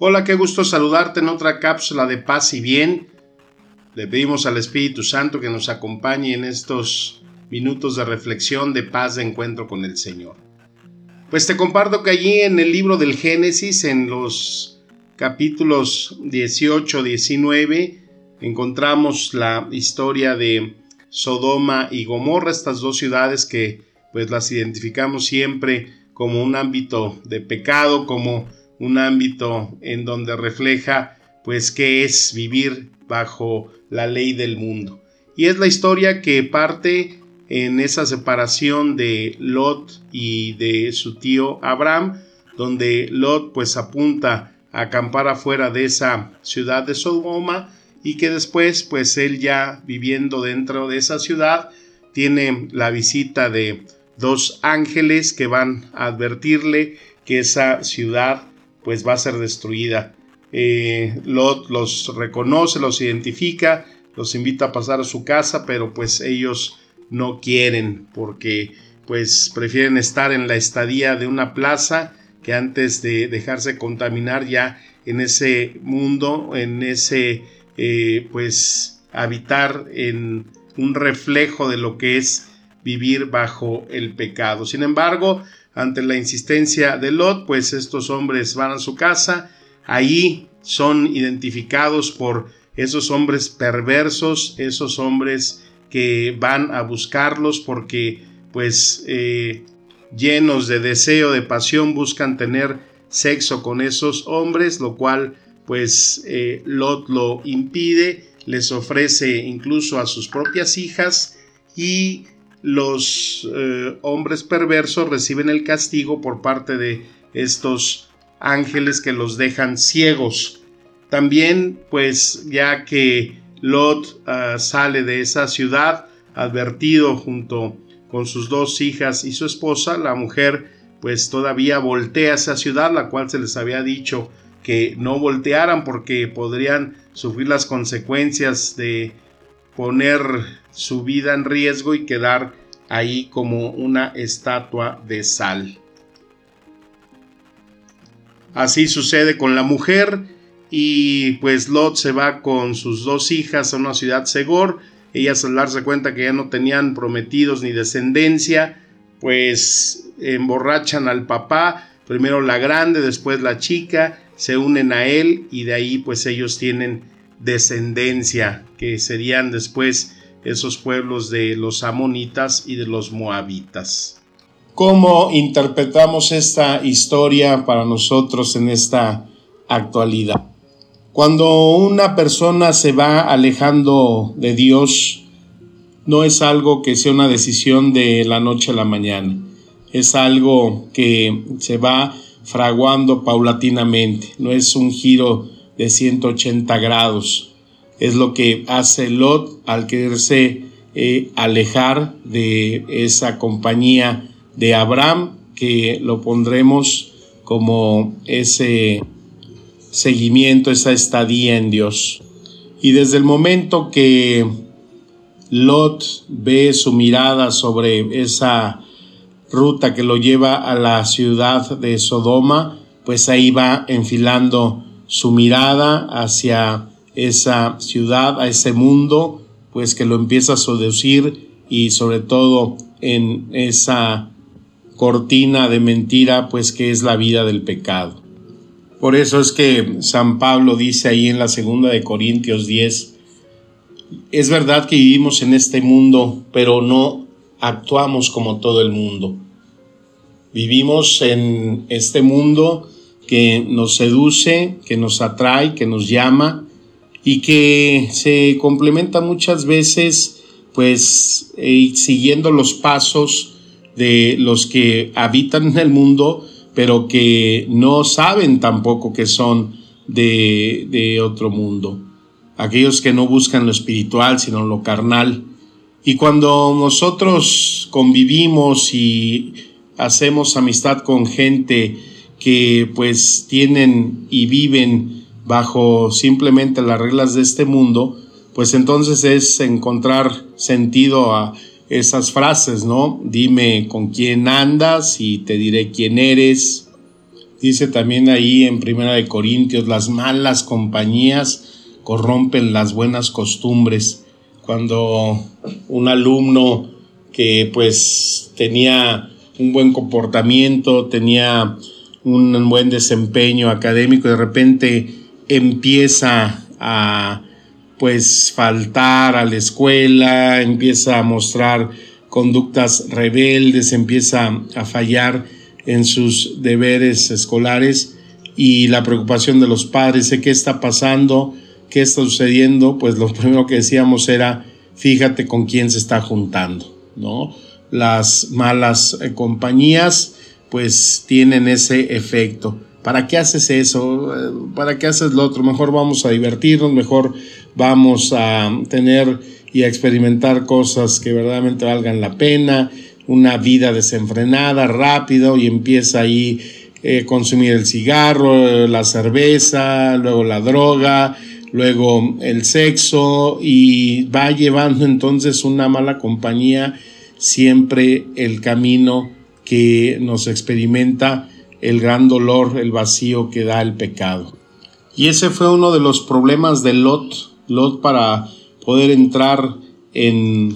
Hola, qué gusto saludarte en otra cápsula de paz y bien. Le pedimos al Espíritu Santo que nos acompañe en estos minutos de reflexión, de paz, de encuentro con el Señor. Pues te comparto que allí en el libro del Génesis, en los capítulos 18, 19, encontramos la historia de Sodoma y Gomorra, estas dos ciudades que pues las identificamos siempre como un ámbito de pecado, como un ámbito en donde refleja pues qué es vivir bajo la ley del mundo. Y es la historia que parte en esa separación de Lot y de su tío Abraham, donde Lot pues apunta a acampar afuera de esa ciudad de Sodoma y que después pues él ya viviendo dentro de esa ciudad tiene la visita de dos ángeles que van a advertirle que esa ciudad pues va a ser destruida. Eh, Lot los reconoce, los identifica, los invita a pasar a su casa, pero pues ellos no quieren porque pues prefieren estar en la estadía de una plaza que antes de dejarse contaminar ya en ese mundo, en ese eh, pues habitar en un reflejo de lo que es vivir bajo el pecado. Sin embargo, ante la insistencia de Lot, pues estos hombres van a su casa, ahí son identificados por esos hombres perversos, esos hombres que van a buscarlos porque pues eh, llenos de deseo, de pasión, buscan tener sexo con esos hombres, lo cual pues eh, Lot lo impide, les ofrece incluso a sus propias hijas y los eh, hombres perversos reciben el castigo por parte de estos ángeles que los dejan ciegos. También, pues ya que Lot ah, sale de esa ciudad, advertido junto con sus dos hijas y su esposa, la mujer pues todavía voltea a esa ciudad, la cual se les había dicho que no voltearan porque podrían sufrir las consecuencias de poner su vida en riesgo y quedar ahí como una estatua de sal. Así sucede con la mujer y pues Lot se va con sus dos hijas a una ciudad Segor. Ellas al darse cuenta que ya no tenían prometidos ni descendencia, pues emborrachan al papá, primero la grande, después la chica, se unen a él y de ahí pues ellos tienen descendencia, que serían después esos pueblos de los amonitas y de los moabitas. ¿Cómo interpretamos esta historia para nosotros en esta actualidad? Cuando una persona se va alejando de Dios, no es algo que sea una decisión de la noche a la mañana, es algo que se va fraguando paulatinamente, no es un giro de 180 grados. Es lo que hace Lot al quererse eh, alejar de esa compañía de Abraham, que lo pondremos como ese seguimiento, esa estadía en Dios. Y desde el momento que Lot ve su mirada sobre esa ruta que lo lleva a la ciudad de Sodoma, pues ahí va enfilando su mirada hacia esa ciudad, a ese mundo, pues que lo empieza a seducir y sobre todo en esa cortina de mentira, pues que es la vida del pecado. Por eso es que San Pablo dice ahí en la segunda de Corintios 10, es verdad que vivimos en este mundo, pero no actuamos como todo el mundo. Vivimos en este mundo que nos seduce, que nos atrae, que nos llama y que se complementa muchas veces pues eh, siguiendo los pasos de los que habitan en el mundo, pero que no saben tampoco que son de, de otro mundo. Aquellos que no buscan lo espiritual, sino lo carnal. Y cuando nosotros convivimos y hacemos amistad con gente que pues tienen y viven bajo simplemente las reglas de este mundo, pues entonces es encontrar sentido a esas frases, ¿no? Dime con quién andas y te diré quién eres. Dice también ahí en Primera de Corintios, las malas compañías corrompen las buenas costumbres. Cuando un alumno que pues tenía un buen comportamiento, tenía un buen desempeño académico, de repente empieza a pues faltar a la escuela, empieza a mostrar conductas rebeldes, empieza a fallar en sus deberes escolares y la preocupación de los padres de qué está pasando, qué está sucediendo, pues lo primero que decíamos era fíjate con quién se está juntando, ¿no? Las malas eh, compañías pues tienen ese efecto. ¿Para qué haces eso? ¿Para qué haces lo otro? Mejor vamos a divertirnos, mejor vamos a tener y a experimentar cosas que verdaderamente valgan la pena, una vida desenfrenada, rápido, y empieza ahí eh, consumir el cigarro, la cerveza, luego la droga, luego el sexo, y va llevando entonces una mala compañía siempre el camino que nos experimenta el gran dolor, el vacío que da el pecado. Y ese fue uno de los problemas de Lot. Lot para poder entrar en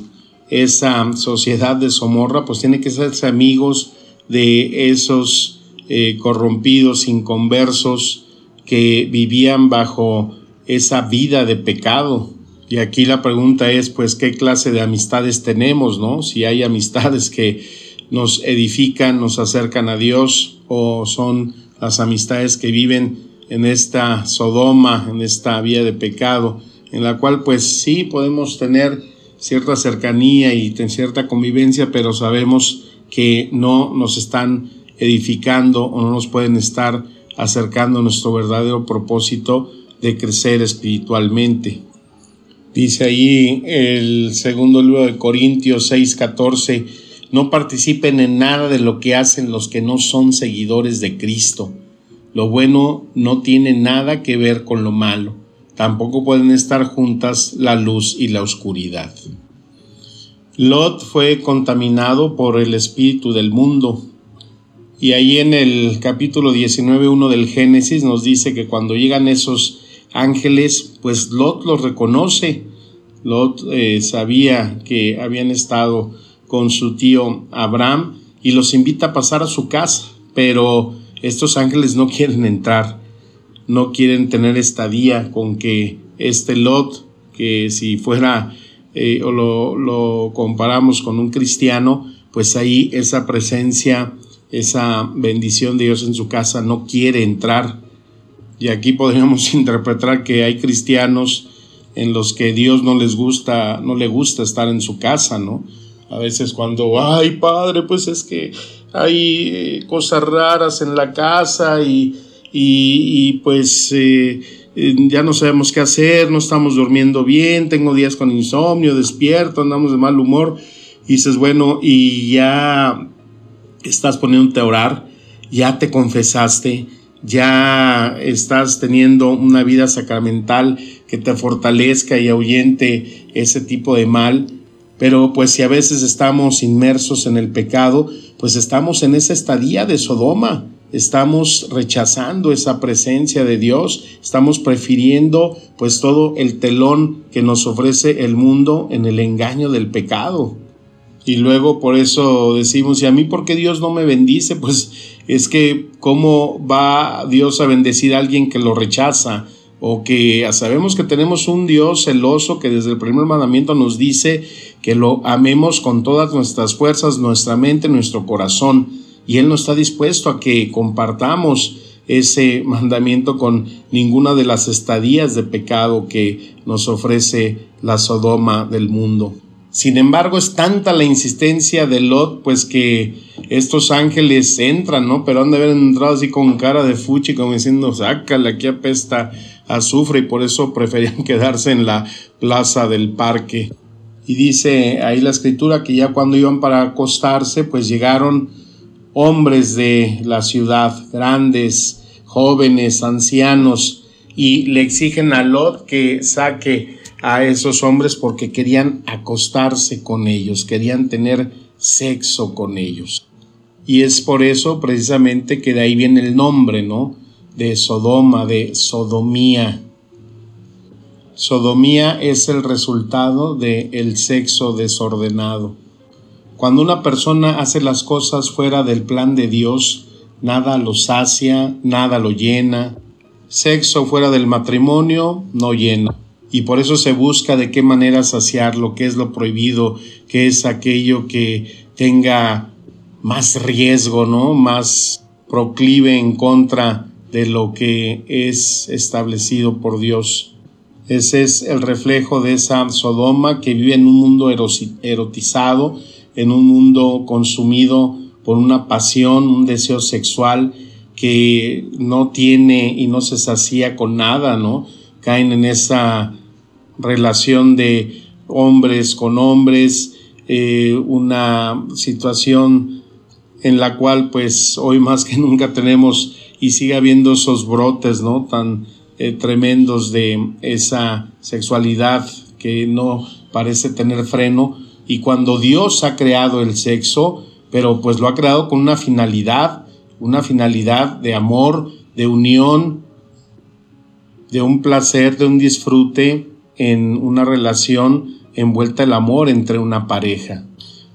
esa sociedad de Somorra, pues tiene que ser amigos de esos eh, corrompidos, inconversos, que vivían bajo esa vida de pecado. Y aquí la pregunta es, pues, ¿qué clase de amistades tenemos, no? Si hay amistades que nos edifican, nos acercan a Dios, o son las amistades que viven en esta Sodoma, en esta vía de pecado, en la cual pues sí podemos tener cierta cercanía y cierta convivencia, pero sabemos que no nos están edificando o no nos pueden estar acercando a nuestro verdadero propósito de crecer espiritualmente. Dice ahí el segundo libro de Corintios 6:14, no participen en nada de lo que hacen los que no son seguidores de Cristo. Lo bueno no tiene nada que ver con lo malo. Tampoco pueden estar juntas la luz y la oscuridad. Lot fue contaminado por el espíritu del mundo. Y ahí en el capítulo 19.1 del Génesis nos dice que cuando llegan esos ángeles, pues Lot los reconoce. Lot eh, sabía que habían estado con su tío Abraham y los invita a pasar a su casa, pero estos ángeles no quieren entrar, no quieren tener estadía con que este Lot, que si fuera eh, o lo, lo comparamos con un cristiano, pues ahí esa presencia, esa bendición de Dios en su casa no quiere entrar. Y aquí podríamos interpretar que hay cristianos en los que Dios no les gusta, no le gusta estar en su casa, ¿no? A veces cuando, ay padre, pues es que hay eh, cosas raras en la casa y, y, pues eh, eh, ya no sabemos qué hacer, no estamos durmiendo bien, tengo días con insomnio, despierto, andamos de mal humor. Dices, bueno, y ya estás poniéndote a orar, ya te confesaste, ya estás teniendo una vida sacramental que te fortalezca y ahuyente ese tipo de mal pero pues si a veces estamos inmersos en el pecado, pues estamos en esa estadía de Sodoma, estamos rechazando esa presencia de Dios, estamos prefiriendo pues todo el telón que nos ofrece el mundo en el engaño del pecado. Y luego por eso decimos, ¿y a mí por qué Dios no me bendice? Pues es que ¿cómo va Dios a bendecir a alguien que lo rechaza? O que sabemos que tenemos un Dios celoso que desde el primer mandamiento nos dice que lo amemos con todas nuestras fuerzas, nuestra mente, nuestro corazón, y Él no está dispuesto a que compartamos ese mandamiento con ninguna de las estadías de pecado que nos ofrece la Sodoma del mundo. Sin embargo, es tanta la insistencia de Lot, pues que estos ángeles entran, ¿no? Pero han de haber entrado así con cara de fuchi, como diciendo, sácale, aquí apesta y por eso preferían quedarse en la plaza del parque. Y dice ahí la escritura que ya cuando iban para acostarse, pues llegaron hombres de la ciudad, grandes, jóvenes, ancianos, y le exigen a Lot que saque a esos hombres porque querían acostarse con ellos, querían tener sexo con ellos. Y es por eso precisamente que de ahí viene el nombre, ¿no? De Sodoma, de sodomía. Sodomía es el resultado del el sexo desordenado. Cuando una persona hace las cosas fuera del plan de Dios, nada lo sacia, nada lo llena. Sexo fuera del matrimonio no llena. Y por eso se busca de qué manera saciar lo que es lo prohibido, que es aquello que tenga más riesgo, ¿no? Más proclive en contra de lo que es establecido por Dios. Ese es el reflejo de esa Sodoma que vive en un mundo erotizado, en un mundo consumido por una pasión, un deseo sexual que no tiene y no se sacía con nada, ¿no? Caen en esa relación de hombres con hombres, eh, una situación en la cual pues hoy más que nunca tenemos y sigue habiendo esos brotes, ¿no? Tan eh, tremendos de esa sexualidad que no parece tener freno y cuando Dios ha creado el sexo, pero pues lo ha creado con una finalidad, una finalidad de amor, de unión, de un placer, de un disfrute en una relación envuelta el amor entre una pareja.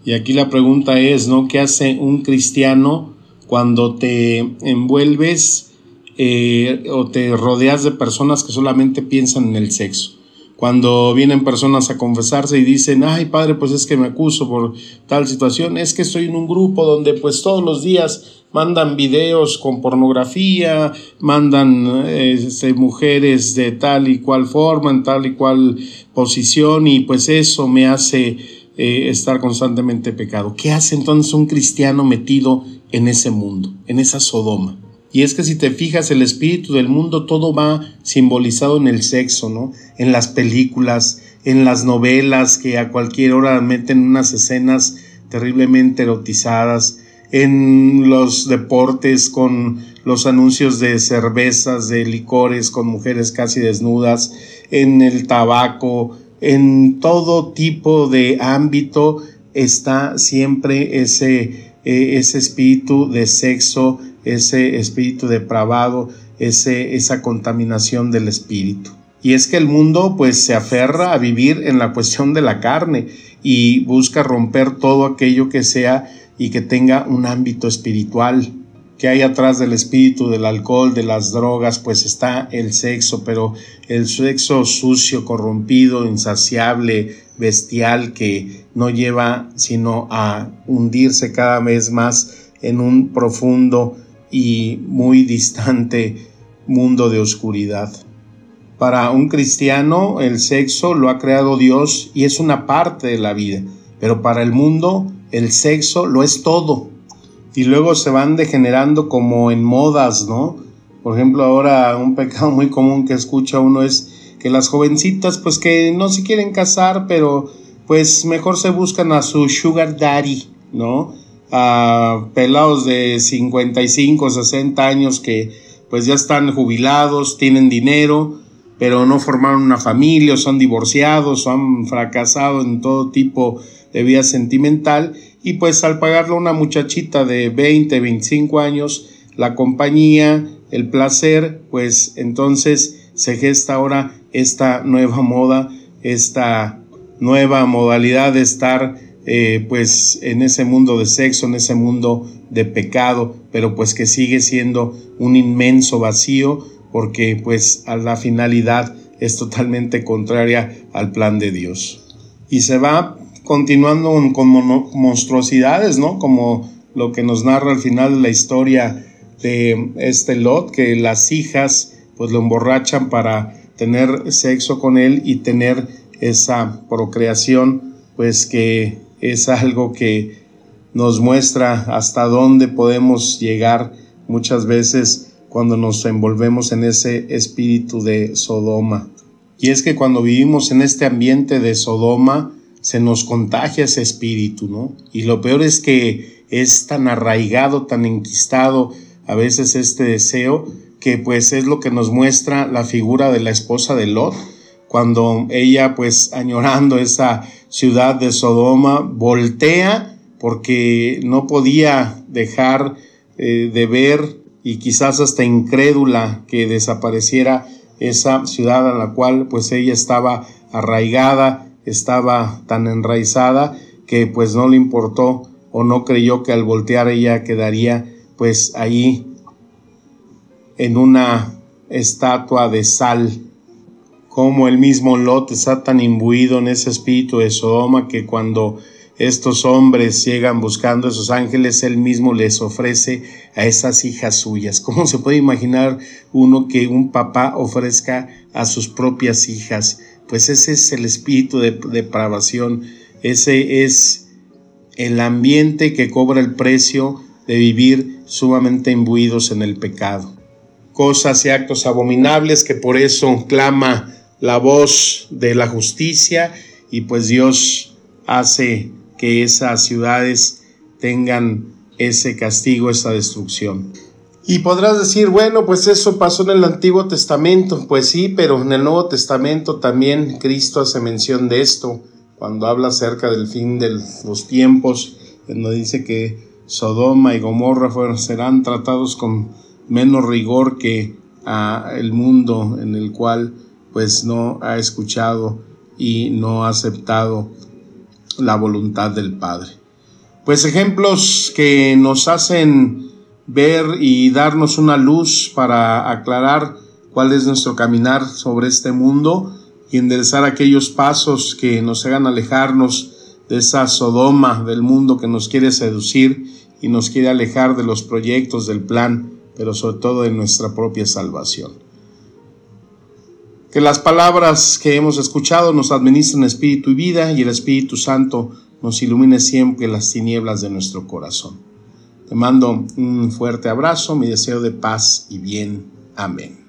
Y aquí la pregunta es, ¿no? ¿Qué hace un cristiano cuando te envuelves eh, o te rodeas de personas que solamente piensan en el sexo. Cuando vienen personas a confesarse y dicen, ay padre, pues es que me acuso por tal situación, es que estoy en un grupo donde pues todos los días mandan videos con pornografía, mandan este, mujeres de tal y cual forma, en tal y cual posición y pues eso me hace eh, estar constantemente pecado. ¿Qué hace entonces un cristiano metido en ese mundo, en esa Sodoma? Y es que si te fijas, el espíritu del mundo todo va simbolizado en el sexo, ¿no? En las películas, en las novelas que a cualquier hora meten unas escenas terriblemente erotizadas, en los deportes con los anuncios de cervezas, de licores con mujeres casi desnudas, en el tabaco, en todo tipo de ámbito está siempre ese, ese espíritu de sexo ese espíritu depravado, ese, esa contaminación del espíritu. Y es que el mundo pues se aferra a vivir en la cuestión de la carne y busca romper todo aquello que sea y que tenga un ámbito espiritual. Que hay atrás del espíritu, del alcohol, de las drogas? Pues está el sexo, pero el sexo sucio, corrompido, insaciable, bestial, que no lleva sino a hundirse cada vez más en un profundo y muy distante mundo de oscuridad. Para un cristiano el sexo lo ha creado Dios y es una parte de la vida, pero para el mundo el sexo lo es todo. Y luego se van degenerando como en modas, ¿no? Por ejemplo, ahora un pecado muy común que escucha uno es que las jovencitas pues que no se quieren casar, pero pues mejor se buscan a su sugar daddy, ¿no? a pelados de 55, 60 años que pues ya están jubilados, tienen dinero, pero no formaron una familia, o son divorciados, o han fracasado en todo tipo de vida sentimental, y pues al pagarle a una muchachita de 20, 25 años, la compañía, el placer, pues entonces se gesta ahora esta nueva moda, esta nueva modalidad de estar eh, pues en ese mundo de sexo, en ese mundo de pecado, pero pues que sigue siendo un inmenso vacío porque pues a la finalidad es totalmente contraria al plan de Dios. Y se va continuando con monstruosidades, ¿no? Como lo que nos narra al final de la historia de este Lot, que las hijas pues lo emborrachan para tener sexo con él y tener esa procreación pues que es algo que nos muestra hasta dónde podemos llegar muchas veces cuando nos envolvemos en ese espíritu de Sodoma. Y es que cuando vivimos en este ambiente de Sodoma, se nos contagia ese espíritu, ¿no? Y lo peor es que es tan arraigado, tan enquistado a veces este deseo, que pues es lo que nos muestra la figura de la esposa de Lot, cuando ella pues añorando esa ciudad de Sodoma, voltea porque no podía dejar eh, de ver y quizás hasta incrédula que desapareciera esa ciudad a la cual pues ella estaba arraigada estaba tan enraizada que pues no le importó o no creyó que al voltear ella quedaría pues ahí en una estatua de sal. Como el mismo Lot está tan imbuido en ese espíritu de Sodoma que cuando estos hombres llegan buscando a esos ángeles, él mismo les ofrece a esas hijas suyas. ¿Cómo se puede imaginar uno que un papá ofrezca a sus propias hijas? Pues ese es el espíritu de depravación, ese es el ambiente que cobra el precio de vivir sumamente imbuidos en el pecado. Cosas y actos abominables que por eso clama la voz de la justicia y pues Dios hace que esas ciudades tengan ese castigo, esa destrucción. Y podrás decir, bueno, pues eso pasó en el Antiguo Testamento. Pues sí, pero en el Nuevo Testamento también Cristo hace mención de esto, cuando habla acerca del fin de los tiempos, cuando dice que Sodoma y Gomorra fueron, serán tratados con menos rigor que a el mundo en el cual pues no ha escuchado y no ha aceptado la voluntad del Padre. Pues ejemplos que nos hacen ver y darnos una luz para aclarar cuál es nuestro caminar sobre este mundo y enderezar aquellos pasos que nos hagan alejarnos de esa Sodoma del mundo que nos quiere seducir y nos quiere alejar de los proyectos del plan, pero sobre todo de nuestra propia salvación. Que las palabras que hemos escuchado nos administren espíritu y vida y el Espíritu Santo nos ilumine siempre las tinieblas de nuestro corazón. Te mando un fuerte abrazo, mi deseo de paz y bien. Amén.